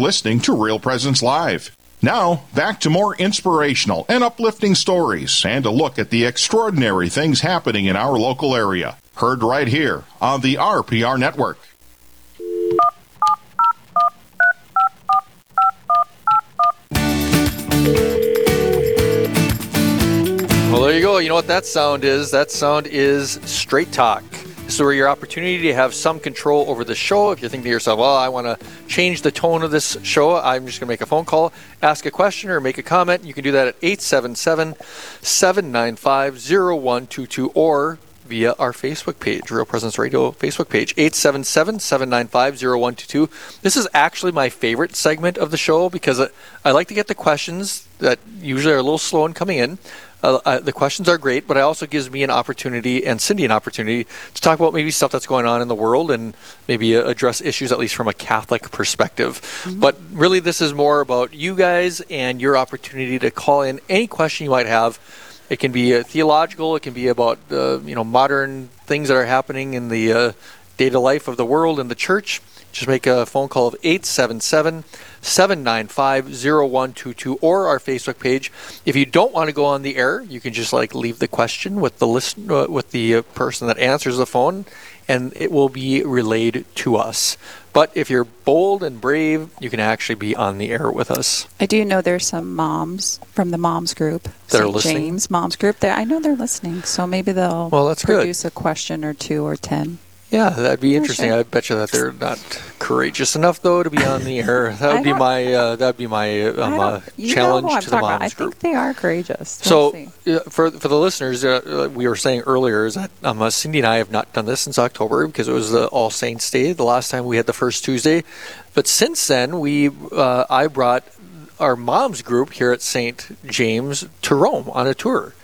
listening to Real Presence Live. Now, back to more inspirational and uplifting stories and a look at the extraordinary things happening in our local area. Heard right here on the RPR Network. Well, there you go. You know what that sound is? That sound is Straight Talk. This is your opportunity to have some control over the show. If you're thinking to yourself, well, I want to change the tone of this show, I'm just going to make a phone call, ask a question, or make a comment. You can do that at 877 795 0122 or via our Facebook page, Real Presence Radio Facebook page, 877-795-0122. This is actually my favorite segment of the show because I like to get the questions that usually are a little slow in coming in. Uh, uh, the questions are great, but it also gives me an opportunity and Cindy an opportunity to talk about maybe stuff that's going on in the world and maybe uh, address issues at least from a Catholic perspective. Mm-hmm. But really, this is more about you guys and your opportunity to call in any question you might have it can be uh, theological. It can be about uh, you know modern things that are happening in the uh, day to life of the world and the church. Just make a phone call of 877 795 0122 or our Facebook page. If you don't want to go on the air, you can just like leave the question with the listen, uh, with the uh, person that answers the phone and it will be relayed to us. But if you're bold and brave, you can actually be on the air with us. I do know there's some moms from the moms group, that St. James Moms Group. There, I know they're listening, so maybe they'll well, that's produce good. a question or two or ten. Yeah, that'd be interesting. I bet you that they're not courageous enough though to be on the air. That would be my uh, that'd be my um, uh, challenge to the moms I group. think they are courageous. So uh, for for the listeners, uh, we were saying earlier is that um, uh, Cindy and I have not done this since October because it was the All Saints Day the last time we had the first Tuesday, but since then we uh, I brought our moms group here at St. James to Rome on a tour.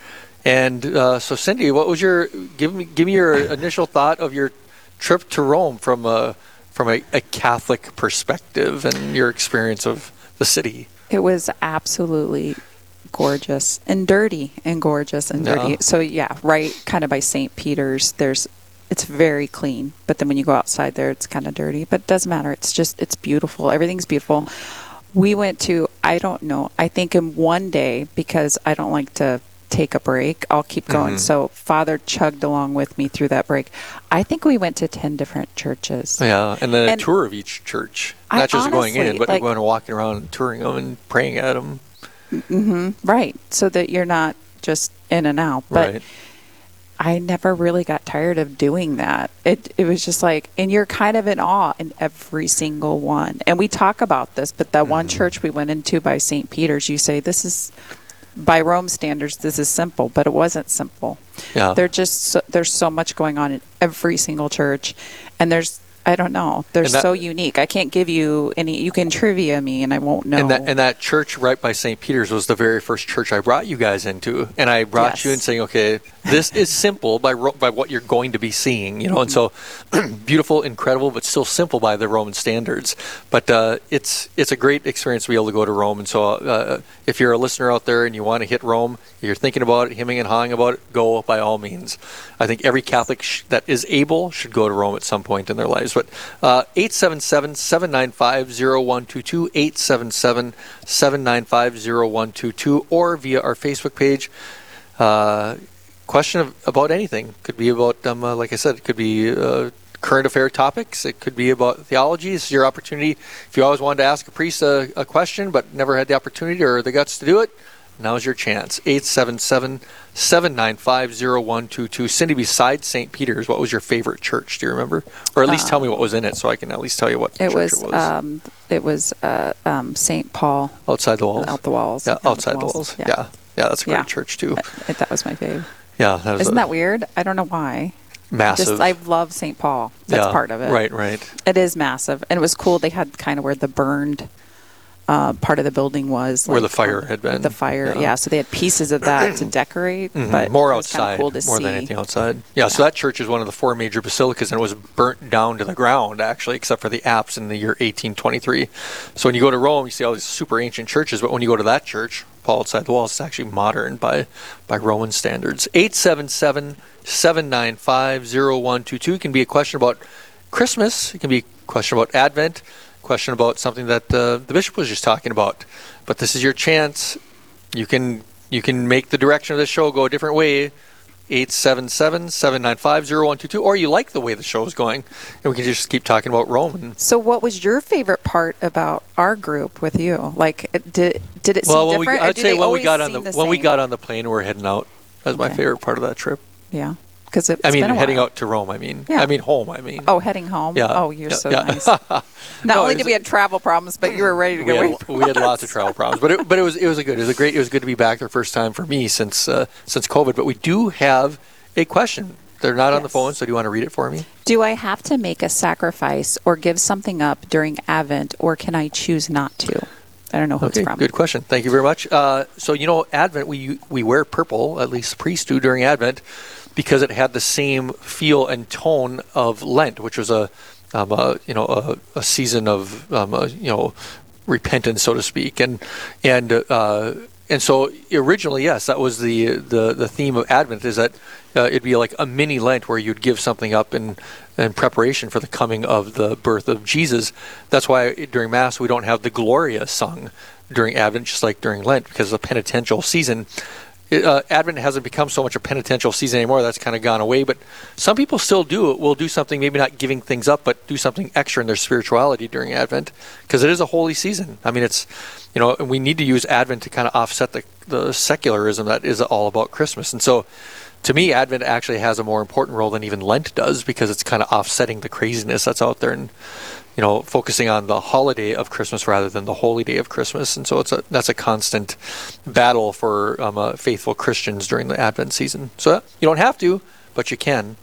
And uh, so, Cindy, what was your give me give me your initial thought of your trip to Rome from a from a, a, Catholic perspective and your experience of the city? It was absolutely gorgeous and dirty and gorgeous and dirty. Yeah. So yeah, right, kind of by St. Peter's. There's it's very clean, but then when you go outside there, it's kind of dirty. But it doesn't matter. It's just it's beautiful. Everything's beautiful. We went to I don't know. I think in one day because I don't like to take a break. I'll keep going. Mm-hmm. So Father chugged along with me through that break. I think we went to 10 different churches. Yeah, and then and a tour of each church. Not I just honestly, going in, but like, going and walking around and touring them and praying at them. Mm-hmm, right. So that you're not just in and out. But right. I never really got tired of doing that. It it was just like, and you're kind of in awe in every single one. And we talk about this, but that mm-hmm. one church we went into by St. Peter's, you say this is by Rome standards, this is simple, but it wasn't simple. Yeah. There just so, there's so much going on in every single church, and there's I don't know. They're that, so unique. I can't give you any. You can trivia me, and I won't know. And that, and that church right by St. Peter's was the very first church I brought you guys into, and I brought yes. you in saying, "Okay, this is simple by by what you're going to be seeing," you know. And so, beautiful, incredible, but still simple by the Roman standards. But uh, it's it's a great experience to be able to go to Rome. And so, uh, if you're a listener out there and you want to hit Rome, you're thinking about it, hemming and hawing about it, go by all means. I think every Catholic sh- that is able should go to Rome at some point in their lives. But uh, 877 795 0122, 877 795 0122, or via our Facebook page. Uh, question of, about anything. Could be about, um, uh, like I said, it could be uh, current affair topics. It could be about theology. This is your opportunity. If you always wanted to ask a priest a, a question but never had the opportunity or the guts to do it, Now's your chance. 877 795 0122. Cindy, besides St. Peter's, what was your favorite church? Do you remember? Or at least uh, tell me what was in it so I can at least tell you what it was, it was. Um, it was uh, um, St. Paul. Outside the walls? Out the walls. Yeah, outside the walls. Walls. Yeah. yeah. yeah. that's a great yeah. church too. I, that was my fave. Yeah. That Isn't a, that weird? I don't know why. Massive. Just, I love St. Paul. That's yeah, part of it. Right, right. It is massive. And it was cool. They had kind of where the burned uh, part of the building was. Where the fire had been. The fire, yeah. yeah. So they had pieces of that to decorate, mm-hmm. but more outside, cool more see. than anything outside. Yeah, yeah, So that church is one of the four major basilicas, and it was burnt down to the ground actually, except for the apse in the year 1823. So when you go to Rome, you see all these super ancient churches, but when you go to that church, Paul outside the walls, it's actually modern by by Roman standards. 877 795 0122 can be a question about Christmas. It can be a question about Advent question about something that uh, the bishop was just talking about. But this is your chance. You can you can make the direction of the show go a different way. 877-795-0122 or you like the way the show is going and we can just keep talking about Rome. So what was your favorite part about our group with you? Like did did it seem well, different? We, I'd say when we got on the, the when we got on the plane we we're heading out. That was Okay. my favorite part of that trip. Yeah. Cuz it's I mean heading out to Rome, I mean. Yeah. I mean home, I mean. Oh, heading home. Yeah. Oh, you're Yeah, so yeah. nice. Not No, only did we have travel problems, but you were ready to we away. had, we had lots of travel problems, but it, but it was it was a good. It was a great. It was good to be back the first time for me since uh, since COVID. But we do have a question. They're not on the phone, so do you want to read it for me? Do I have to make a sacrifice or give something up during Advent, or can I choose not to? I don't know who Okay, it's from. good question. Thank you very much. Uh, so you know, Advent we we wear purple, at least priests do during Advent, because it had the same feel and tone of Lent, which was a, um, a you know a, a season of um, a, you know repentance, so to speak, and and uh, and so originally, yes, that was the the the theme of Advent is that uh, it'd be like a mini Lent where you'd give something up in in preparation for the coming of the birth of Jesus. That's why during Mass we don't have the Gloria sung during Advent, just like during Lent, because the penitential season. It, uh, Advent hasn't become so much a penitential season anymore. That's kind of gone away. But some people still do it. Will do something, maybe not giving things up, but do something extra in their spirituality during Advent, because it is a holy season. I mean, it's you know, we need to use Advent to kind of offset the the secularism that is all about Christmas. And so, to me, Advent actually has a more important role than even Lent does, because it's kind of offsetting the craziness that's out there and you know, focusing on the holiday of Christmas rather than the holy day of Christmas, and so it's a that's a constant battle for um, uh, faithful Christians during the Advent season. So you don't have to, but you can.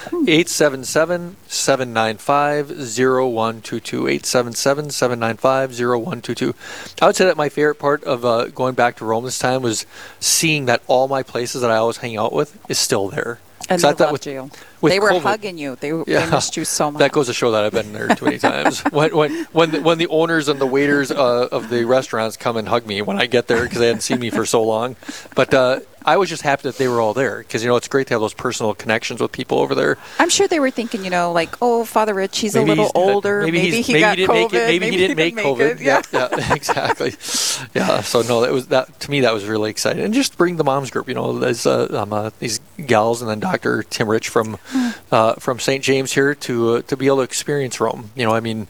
877-795-0122 877-795-0122 I would say that my favorite part of uh, going back to Rome this time was seeing that all my places that I always hang out with is still there. And 'Cause I thought with- you. With they were COVID- hugging you. They, they missed you so much. that goes to show that I've been there too many times. when when when the, when the owners and the waiters uh, of the restaurants come and hug me when I get there because they hadn't seen me for so long, but uh, I was just happy that they were all there because you know it's great to have those personal connections with people over there. I'm sure they were thinking, you know, like, oh, Father Rich, he's Maybe a little he's- older. Maybe, Maybe, he maybe got he didn't COVID. make it. Maybe, he didn't make, COVID. Yeah. yeah, yeah, exactly. Yeah. So no, that was that to me. That was really exciting, and just bring the moms group. You know, there's uh, um, uh, these gals, and then Dr. Tim Rich from uh, from St. James here to uh, to be able to experience Rome. You know, I mean.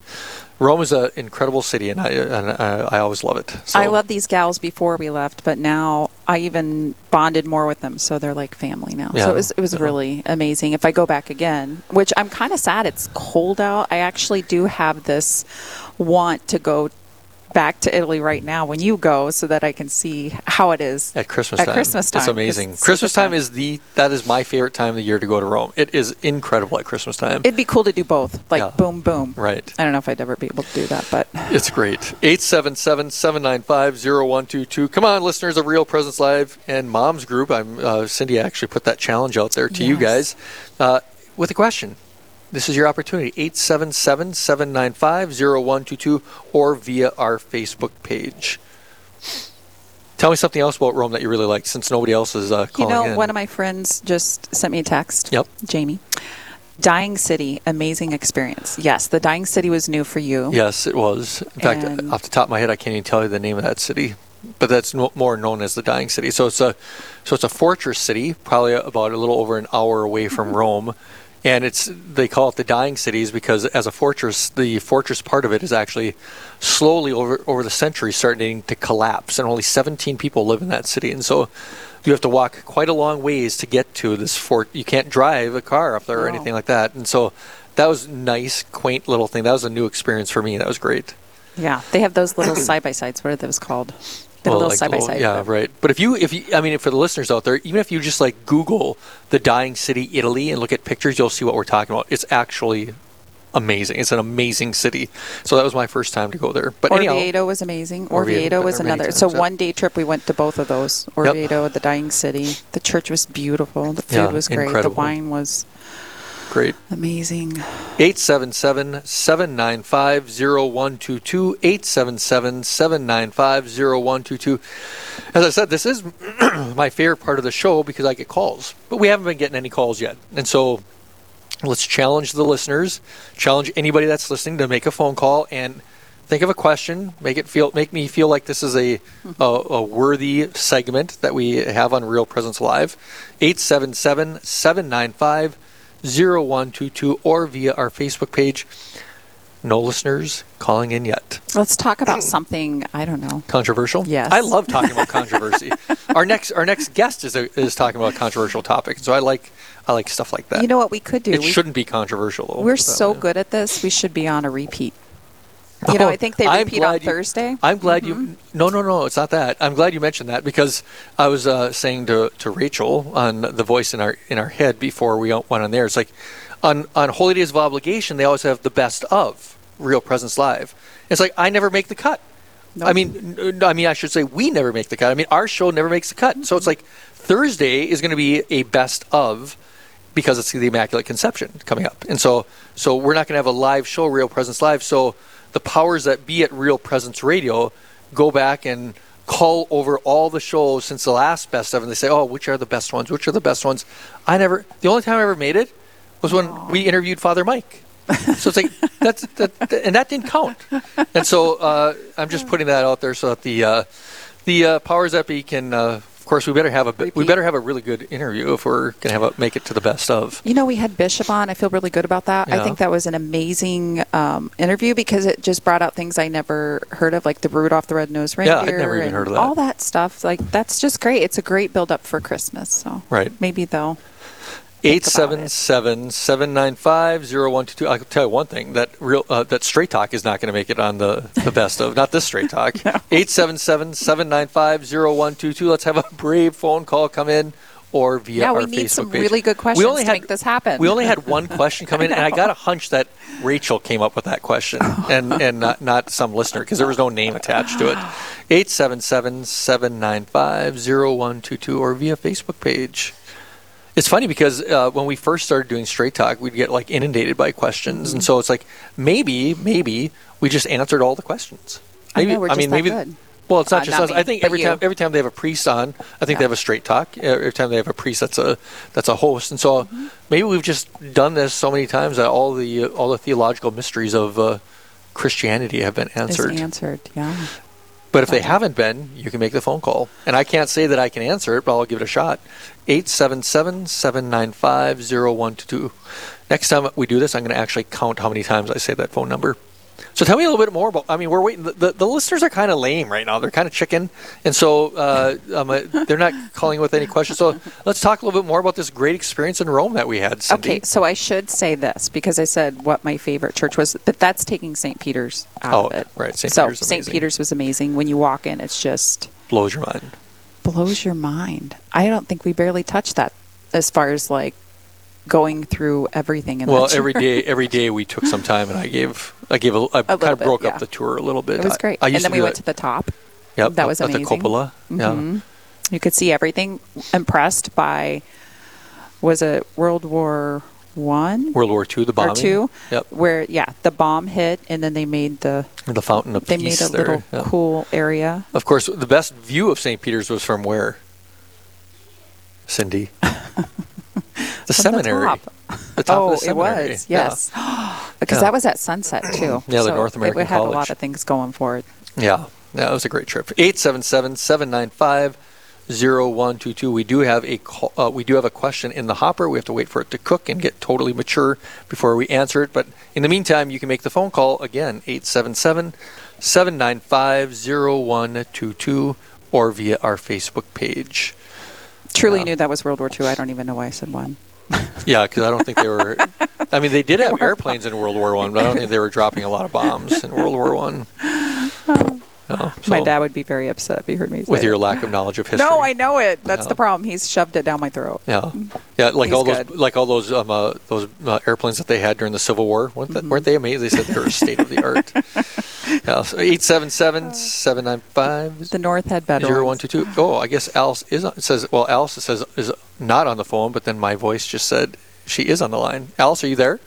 Rome is an incredible city, and I and I, I always love it. So, I love these gals before we left, but now I even bonded more with them, so they're like family now. Yeah. So it was, it was Yeah. really amazing. If I go back again, which I'm kind of sad, it's cold out. I actually do have this want to go back to Italy right now when you go, so that I can see how it is. at Christmas At time. Christmas time, It's amazing. it's Christmas a time is the that is my favorite time of the year to go to Rome. It is incredible at Christmas time. It'd be cool to do both, like Yeah. boom, boom. right. I don't know if I'd ever be able to do that, but It's great. 877-795-0122. Come on, listeners of Real Presence Live and Moms Group. I'm uh, Cindy actually put that challenge out there to you guys uh, with a question. This is your opportunity. 877-795-0122 or via our Facebook page. Tell me something else about Rome that you really liked since nobody else is uh, you know, in. one of my friends just sent me a text. Yep. Jamie. Dying City, amazing experience. Yes, the Dying City was new for you. Yes, it was. In fact, And- off the top of my head, I can't even tell you the name of that city, but that's no, more known as the Dying City. So it's a, so it's a fortress city, probably about a little over an hour away from Rome, and it's they call it the Dying Cities because as a fortress, the fortress part of it is actually slowly over over the centuries starting to collapse, and only 17 people live in that city, and so. You have to walk quite a long ways to get to this fort. You can't drive a car up there or anything like that. And so that was nice, quaint little thing. That was a new experience for me. That was great. Yeah, they have those little side by sides. What are those called? The Well, little like side by oh, side. Yeah, right. But if you, if you, I mean, for the listeners out there, even if you just like Google the dying city, Italy, and look at pictures, you'll see what we're talking about. It's actually amazing. It's an amazing city. So that was my first time to go there. But anyhow, Orvieto was amazing. Orvieto, Orvieto, was another. So one day trip, we went to both of those. Orvieto, the Dying City. The church was beautiful. The food Yeah, was great. incredible. The wine was great. amazing. 877-795-0122 877-795-0122 as i said this is my favorite part of the show because i get calls but we haven't been getting any calls yet and so let's challenge the listeners challenge anybody that's listening to make a phone call and think of a question. Make it feel. Make me feel like this is a mm-hmm. a, a worthy segment that we have on Real Presence Live. 877-795-0122 or via our Facebook page. No listeners calling in yet. Let's talk about oh. something I don't know. Controversial? Yes. I love talking about controversy. our next our next guest is a, is talking about a controversial topic. So I like I like stuff like that. You know what we could do? it We- shouldn't be controversial. Though, We're that so way. good at this. We should be on a repeat. You know, Oh, I think they repeat on you- Thursday. I'm glad you. No, no, no. It's not that. I'm glad you mentioned that because I was uh, saying to, to Rachel on the voice in our in our head before we went on there. It's like on on Holy Days of Obligation, they always have the best of Real Presence Live. It's like I never make the cut. I mean, I mean, I should say we never make the cut. I mean, our show never makes the cut. So it's like Thursday is going to be a best of because it's the Immaculate Conception coming up, and so so we're not going to have a live show, Real Presence Live. So the powers that be at Real Presence Radio go back and call over all the shows since the last best of, and they say, oh, which are the best ones? Which are the best ones? I never. The only time I ever made it was when we interviewed Father Mike. so it's like that's that, that- and that didn't count. And so uh, I'm just putting that out there so that the uh, the uh, powers that be can. Of course, we better have a we better have a really good interview if we're gonna have a, make it to the best of. You know, we had Bishop on. I feel really good about that. Yeah. I think that was an amazing um, interview because it just brought out things I never heard of, like the Rudolph the Red-Nosed Yeah, Reindeer. I'd never even heard of that. All that stuff. Like that's just great. It's a great build-up for Christmas. So Right. maybe they'll. Eight Think about seven it. seven seven nine five zero one two two. I can tell you one thing that real uh, that Straight Talk is not going to make it on the, the best of. Not this Straight Talk. Eight seven seven seven nine five zero one two two. Let's have a brave phone call come in or via Yeah, our we need some page. really good We questions only to had- make this happen. We only had one question come in, and I got a hunch that Rachel came up with that question, and and not not some listener because there was no name attached to it. Eight seven seven seven nine five zero one two two or via Facebook page. It's funny because uh, when we first started doing Straight Talk, we'd get like inundated by questions, Mm-hmm. and so it's like maybe, maybe we just answered all the questions. I know, we're just mean that maybe. good. Well, it's not Uh, just not us. me, I think every you. time every time they have a priest on, I think they have a Straight Talk. Every time they have a priest that's a that's a host, and so Mm-hmm. maybe we've just done this so many times that all the all the theological mysteries of uh, Christianity have been answered. answered. Yeah. But if they haven't been, you can make the phone call. And I can't say that I can answer it, but I'll give it a shot. 877 795 0122. Next time we do this, I'm going to actually count how many times I say that phone number. So tell me a little bit more about. I mean, we're waiting. The, the, the listeners are kind of lame right now. They're kind of chicken, and so uh, um, uh, they're not calling with any questions. So let's talk a little bit more about this great experience in Rome that we had. Cindy. Okay, so I should say this because I said what my favorite church was, but that's taking St. Peter's out Oh, of it. right, St. So Peter's St. Peter's was amazing. When you walk in, it's just blows your mind. blows your mind. I don't think we barely touched that as far as like going through everything in Well, every day, every day we took some time, and I gave, I gave, a, I kind of bit, broke yeah. up the tour a little bit. It was great. I and used then we went that. to the top. Yep, that was at amazing. the cupola. Yeah. Mhm. You could see everything. Impressed by was it World War One World War II, the bomb, two? Yep. Where yeah, the bomb hit, and then they made the The Fountain of they made a there. little yeah. cool area. Of course, the best view of St. Peter's was from where? Cindy. the From the seminary. top. The top oh, of the seminary. it was yes, because Yeah. that was at sunset too. Yeah, the So North American It had a College. lot of things going for it. Yeah, yeah, it was a great trip. 877-795-0122. We do have a call, uh, we do have a question in the hopper. We have to wait for it to cook and get totally mature before we answer it. But in the meantime, you can make the phone call again 877-795-0122 or via our Facebook page. Truly Yeah. knew that was World War II. I don't even know why I said one. Yeah, because I don't think they were. I mean, they did have airplanes in World War One, but I don't think they were dropping a lot of bombs in World War One. Oh. No, My dad would be very upset if he heard me say with your that. lack of knowledge of history. No, I know it. That's Yeah. the problem. He's shoved it down my throat. Yeah, yeah, like He's all those, good. like all those, um, uh, those uh, airplanes that they had during the Civil War. Weren't, Mm-hmm. that, weren't they amazing? They said they were state of the art. Yeah, so eight seven seven seven nine five The North had better. zero one ones. two two. Oh, I guess Alice is. On, it says well, Alice says is not on the phone, but then my voice just said she is on the line. Alice, are you there?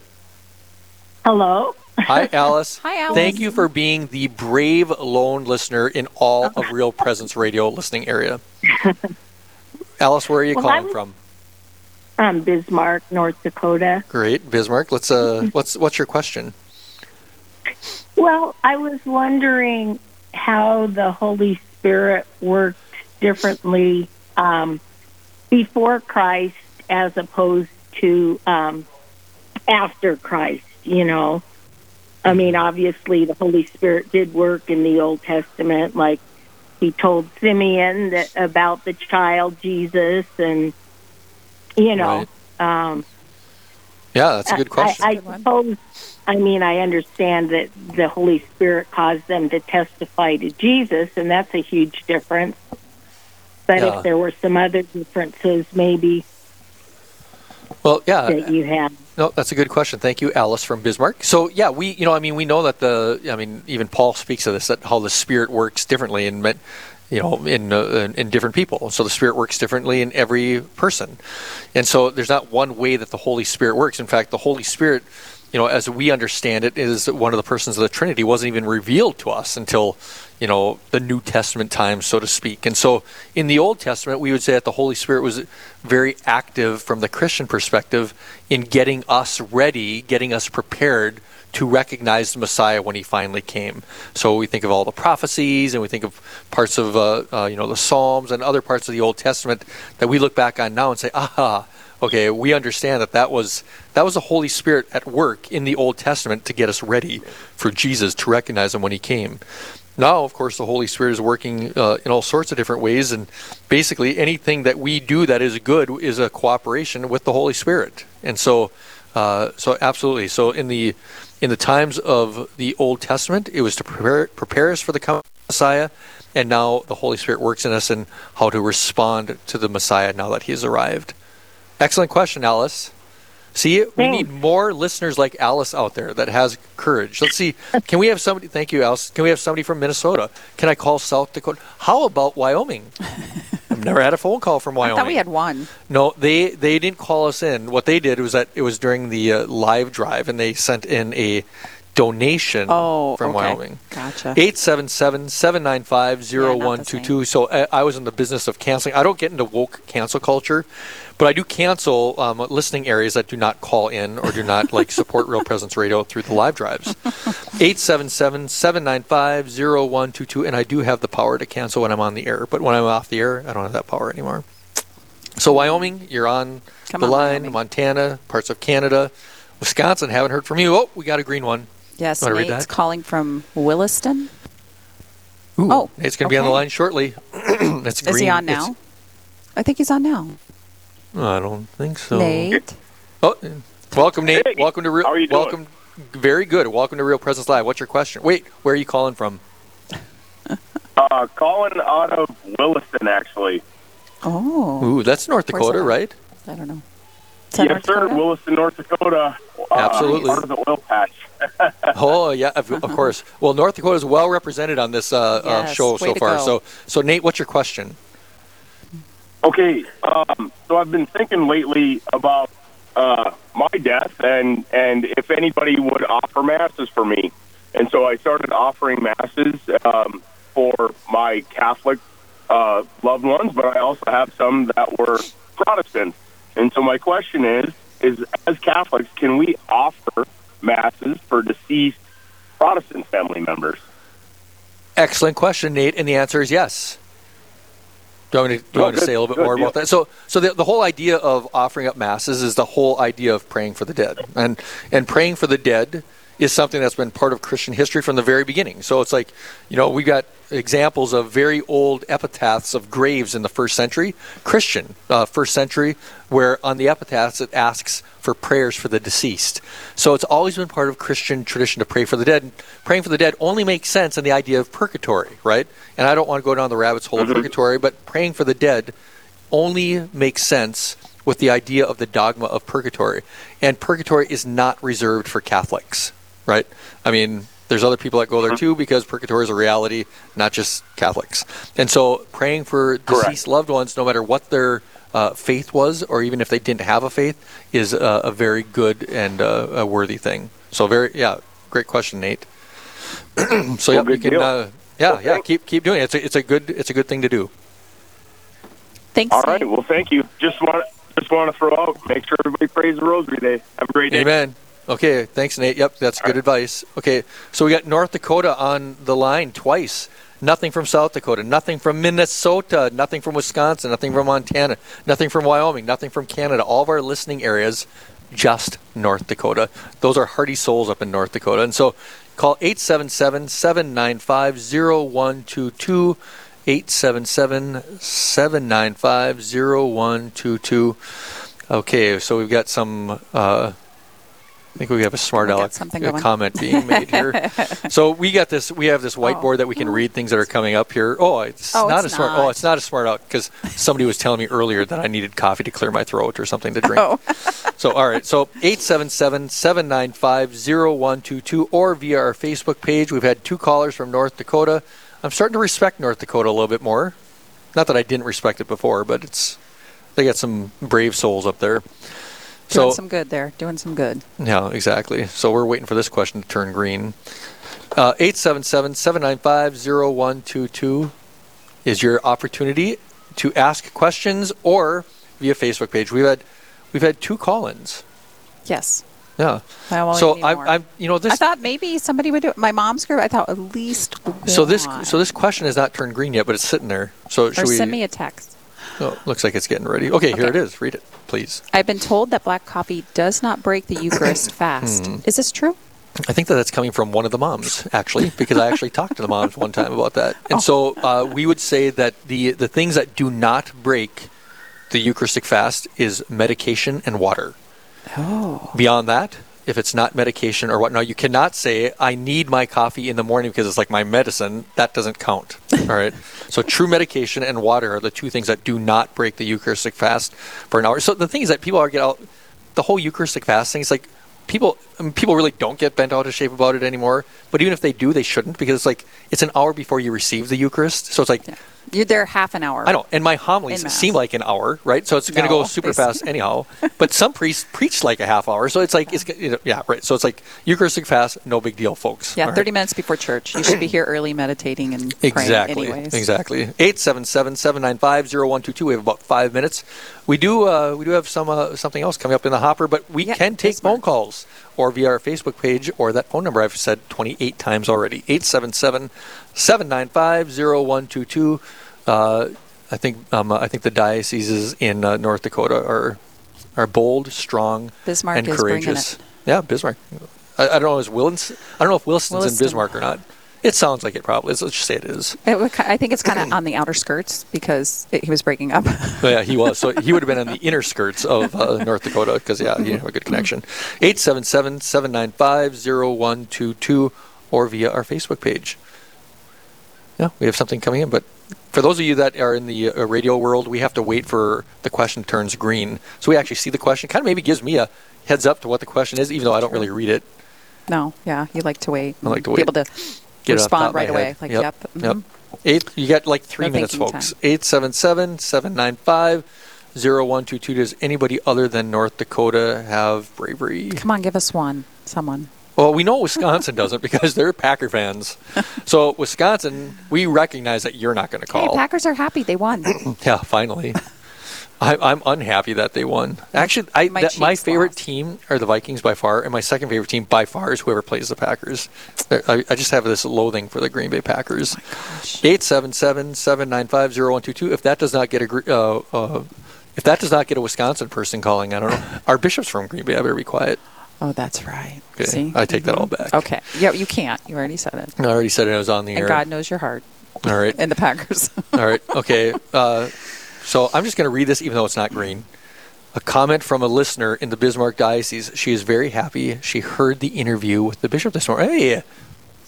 Hello. Hi, Alice. Hi, Alice. Thank you for being the brave lone listener in all of Real Presence Radio listening area. Alice, where are you Well, calling was- from? Bismarck, North Dakota. Great, Bismarck. Let's uh, what's what's your question? Well, I was wondering how the Holy Spirit worked differently um, before Christ as opposed to um, after Christ, you know. I mean, obviously, the Holy Spirit did work in the Old Testament, like he told Simeon that about the child Jesus, and you know, Right. um, Yeah, that's a good question. I, I suppose. I mean, I understand that the Holy Spirit caused them to testify to Jesus, and that's a huge difference. But Yeah. if there were some other differences, maybe well, yeah, that you had. No, that's a good question. Thank you, Alice from Bismarck. So, yeah, we, you know, I mean, we know that the, I mean, even Paul speaks of this, that how the Spirit works differently in, you know, in uh, in- in different people. So the Spirit works differently in every person, and so there's not one way that the Holy Spirit works. In fact, the Holy Spirit, you know, as we understand it, is one of the persons of the Trinity. wasn't even revealed to us until, you know, the New Testament times, so to speak. And so, in the Old Testament, we would say that the Holy Spirit was very active from the Christian perspective in getting us ready, getting us prepared to recognize the Messiah when he finally came. So we think of all the prophecies, and we think of parts of, uh, uh, you know, the Psalms and other parts of the Old Testament that we look back on now and say, aha, okay, we understand that that was that was the Holy Spirit at work in the Old Testament to get us ready for Jesus to recognize him when he came. Now, of course, the Holy Spirit is working uh, in all sorts of different ways, and basically anything that we do that is good is a cooperation with the Holy Spirit. And so, uh, so absolutely. So in the in the times of the Old Testament, it was to prepare prepare us for the coming Messiah, and now the Holy Spirit works in us in how to respond to the Messiah now that He has arrived. Excellent question, Alice. See, we Thanks. need more listeners like Alice out there that has courage. Let's see. Can we have somebody? Thank you, Alice. Can we have somebody from Minnesota? Can I call South Dakota? How about Wyoming? I've never had a phone call from Wyoming. I thought we had one. No, they they didn't call us in. What they did was that it was during the uh, live drive, and they sent in a donation Oh, from okay. Wyoming. Gotcha. 877-795-0122. so I, I was in the business of canceling. I don't get into woke cancel culture, but I do cancel um, listening areas that do not call in or do not like support Real Presence Radio through the live drives. 877-795-0122 and I do have the power to cancel when I'm on the air, but when I'm off the air, I don't have that power anymore. So Wyoming, you're on Come the on, line. Wyoming. Montana, parts of Canada, Wisconsin. Haven't heard from you. Oh, we got a green one. Yes, Wanna read Nate's that? calling from Williston. Ooh, Oh, it's going to be on the okay. line shortly. it's green. Is he on It's- now? I think he's on now. I don't think so. Nate. Oh, welcome, Nate. Hey, welcome to Real. how are you doing? welcome. Very good. Welcome to Real Presence Live. What's your question? Wait, where are you calling from? Uh, calling out of Williston, actually. Oh, Ooh, that's North Where's Dakota, that? right? I don't know. Is that yes, North sir. Dakota? Williston, North Dakota. Uh, Absolutely. Part of the oil patch. Oh yeah, of, of course. Well, North Dakota is well represented on this uh, uh, show so far. go. So, so Nate, what's your question? Okay, um, so I've been thinking lately about uh, my death and and if anybody would offer masses for me, and so I started offering masses um, for my Catholic uh, loved ones, but I also have some that were Protestant, and so my question is: is as Catholics, can we offer masses for deceased Protestant family members? Excellent question, Nate, and the answer is yes. Do you want me to, do you Oh, want to say a little bit good, more about that? So, so the, the whole idea of offering up masses is the whole idea of praying for the dead, and and praying for the dead is something that's been part of Christian history from the very beginning. So it's like, you know, we got examples of very old epitaphs of graves in the first century, Christian uh, first century, where on the epitaphs it asks for prayers for the deceased. So it's always been part of Christian tradition to pray for the dead. And praying for the dead only makes sense in the idea of purgatory, right? And I don't want to go down the rabbit's hole of purgatory, but praying for the dead only makes sense with the idea of the dogma of purgatory. And purgatory is not reserved for Catholics, right? I mean, there's other people that go there too because purgatory is a reality, not just Catholics. And so praying for Correct. deceased loved ones, no matter what their uh, faith was, or even if they didn't have a faith, is uh, a very good and uh, a worthy thing. So very, yeah, great question, Nate. so yeah, Well, you can, uh, yeah, Well, yeah, thank- keep keep doing it. It's a, it's a good it's a good thing to do. Thanks. All right. Nate. Well, thank you. Just want just want to throw out. Make sure everybody prays the Rosary Day. Have a great day. Amen. Okay, thanks, Nate. Yep, that's good advice. Okay, so we got North Dakota on the line twice. Nothing from South Dakota, nothing from Minnesota, nothing from Wisconsin, nothing from Montana, nothing from Wyoming, nothing from Canada. All of our listening areas, just North Dakota. Those are hearty souls up in North Dakota. And so call 877 795 0122. 877 795 0122. Okay, so we've got some. Uh, I think we have a smart aleck something comment being made here. so we got this. We have this whiteboard Oh. that we can read things that are coming up here. Oh, it's Oh, not it's a smart. not. Oh, it's not a smart oh, aleck because somebody was telling me earlier that I needed coffee to clear my throat or something to drink. Oh. so all right. So 877-795-0122 or via our Facebook page. We've had two callers from North Dakota. I'm starting to respect North Dakota a little bit more. Not that I didn't respect it before, but it's they got some brave souls up there. Doing So some good there. Doing some good. yeah, exactly. So we're waiting for this question to turn green. Uh, 877-795-0122 is your opportunity to ask questions or via Facebook page. We've had we've had two call-ins. Yes. Yeah. I so I'm. I'm you know this I thought maybe somebody would do it. My mom's group. I thought at least. so this one. so this question has not turned green yet, but it's sitting there. So Or should we send me a text. Oh, looks like it's getting ready. Okay, here it is. Read it, please. I've been told that black coffee does not break the Eucharist fast. Hmm. Is this true? I think that that's coming from one of the moms, actually, because I actually talked to the moms one time about that. And so uh, we would say that the the things that do not break the Eucharistic fast is medication and water. Oh. Beyond that, if it's not medication or whatnot, you cannot say I need my coffee in the morning because it's like my medicine. That doesn't count. All right. So true medication and water are the two things that do not break the Eucharistic fast for an hour. So the thing is that people are get out the whole Eucharistic fast thing. It's like people I mean, people really don't get bent out of shape about it anymore. But even if they do, they shouldn't because it's like it's an hour before you receive the Eucharist. So it's like Yeah. You're there half an hour. I know, and my homilies seem like an hour, right? So it's going to No, go super fast anyhow. But some priests preach like a half hour, so it's like it's you know, yeah, right. So it's like Eucharistic fast, no big deal, folks. Yeah, All right? 30 minutes before church. You should be here early meditating and praying Exactly. anyways. Exactly. 877-795-0122. We have about five minutes. We do uh, we do have some uh, something else coming up in the hopper, but we Yeah, can take phone calls or via our Facebook page or that phone number I've said 28 times already. 877-795-0122. Uh, I think um, I think the dioceses in uh, North Dakota are are bold, strong, Bismarck and courageous. it. Yeah, Bismarck. I, I don't know. Is? I don't know if Wilson's in Bismarck or not. It sounds like it probably is. Let's just say it is. It I think it's kind of on the outer skirts because it, he was breaking up. Oh, yeah, he was. So he would have been on the inner skirts of uh, North Dakota because, yeah, you have a good connection. 877 795 0122 or via our Facebook page. Yeah, we have something coming in. But for those of you that are in the uh, radio world, we have to wait for the question turns green. So we actually see the question. Kind of maybe gives me a heads up to what the question is, even though I don't really read it. no, yeah, you like to wait. I like to wait. Be able to Get it off the top respond right away. head. Like, yep. yep. Yep. mhm. Eight, you got like three No minutes, folks. time. 877 795 0122. Does anybody other than North Dakota have bravery? Come on, give us one. Someone. Well, we know Wisconsin doesn't because they're Packer fans. So, Wisconsin, we recognize that you're not going to call. Hey. Packers are happy. They won. yeah, finally. I, I'm unhappy that they won. Actually, I, My that, my favorite lost. team are the Vikings by far, and my second favorite team by far is whoever plays the Packers. I, I just have this loathing for the Green Bay Packers. Eight seven seven seven nine five zero one two two. If that does not get a uh, uh, if that does not get a Wisconsin person calling, I don't know. Our bishop's from Green Bay. I better be quiet. Oh, that's right. Okay, See? I take that all Mhm. back. Okay. Yeah, you can't. You already said it. I already said it. I was on the And air. God knows your heart. All right. And the Packers. All right. Okay. Uh, so I'm just going to read this, even though it's not green. A comment from a listener in the Bismarck Diocese. She is very happy. She heard the interview with the bishop this morning. Hey,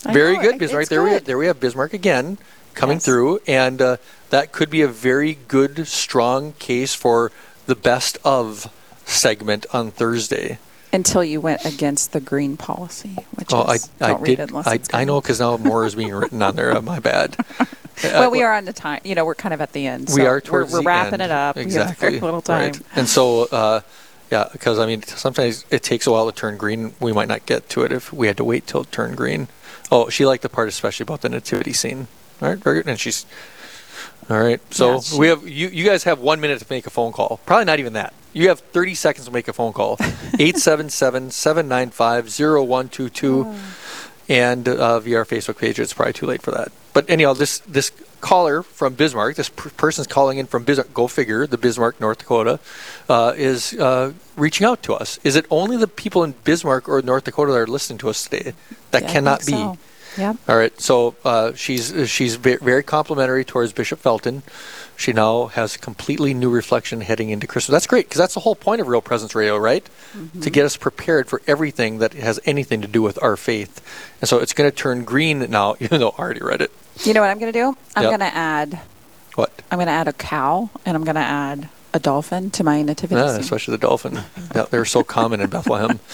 I very know, good, it- Bismarck. it's There we good. there we have Bismarck again coming Yes. through, and uh, that could be a very good, strong case for the best of segment on Thursday. Until you went against the green policy, which Oh, I, is I don't read did. it unless I, I know because now more is being written on there. Uh, my bad. Well, we are on the time. You know, we're kind of at the end. we so are towards we're, we're the wrapping end. it up. We have Exactly. little time. Right. And so, uh, yeah, because I mean, sometimes it takes a while to turn green. We might not get to it if we had to wait till it turned green. Oh, she liked the part especially about the nativity scene. All right, very good. And she's all right. So Yeah, she- we have you. You guys have one minute to make a phone call. Probably not even that. You have 30 seconds to make a phone call. 877 795 0122. And uh, via our Facebook page, it's probably too late for that. But anyhow, this this caller from Bismarck, this per- person's calling in from Bismarck, go figure, the Bismarck, North Dakota, uh, is uh, reaching out to us. Is it only the people in Bismarck or North Dakota that are listening to us today? That Yeah, cannot be. so. Yep. All right, so uh, she's she's very complimentary towards Bishop Felton. She now has a completely new reflection heading into Christmas. That's great because that's the whole point of Real Presence Radio, right? To get us prepared for everything that has anything to do with our faith. And so it's going to turn green now, even though I already read it. You know what I'm going to do? I'm Yep. going to add. What? I'm going to add a cow, and I'm going to add a dolphin to my nativity Yeah, scene. especially the dolphin. Yeah, they're so common in Bethlehem.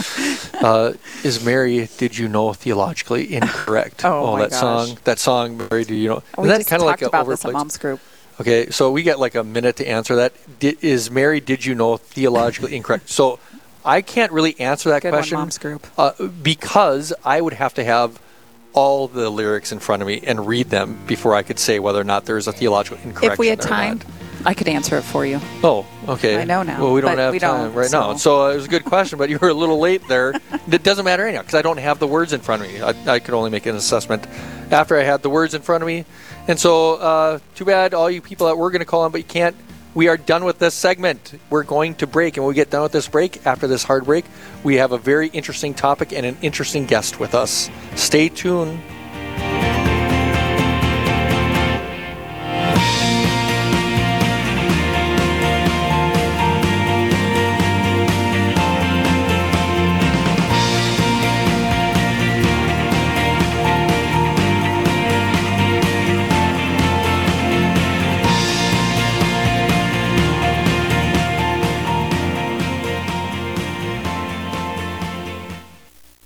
Uh, is Mary? Did you know theologically incorrect? Oh, my that gosh. song. That song, Mary. Do you know? we that kind of like about this at mom's group. Okay, so we get like a minute to answer that. Di is Mary, did you know, theologically incorrect? So I can't really answer that Good one, question mom's group. Uh, because I would have to have all the lyrics in front of me and read them before I could say whether or not there's a theological incorrect. If we had time, not. I could answer it for you. Oh, okay. I know now, Well, we don't have we time don't, right now. so- So it was a good question, but you were a little late there. It doesn't matter anyhow because I don't have the words in front of me. I, I could only make an assessment after I had the words in front of me. And so, uh, too bad, all you people that were going to call in, but you can't. We are done with this segment. We're going to break, and when we get done with this break, after this hard break, we have a very interesting topic and an interesting guest with us. Stay tuned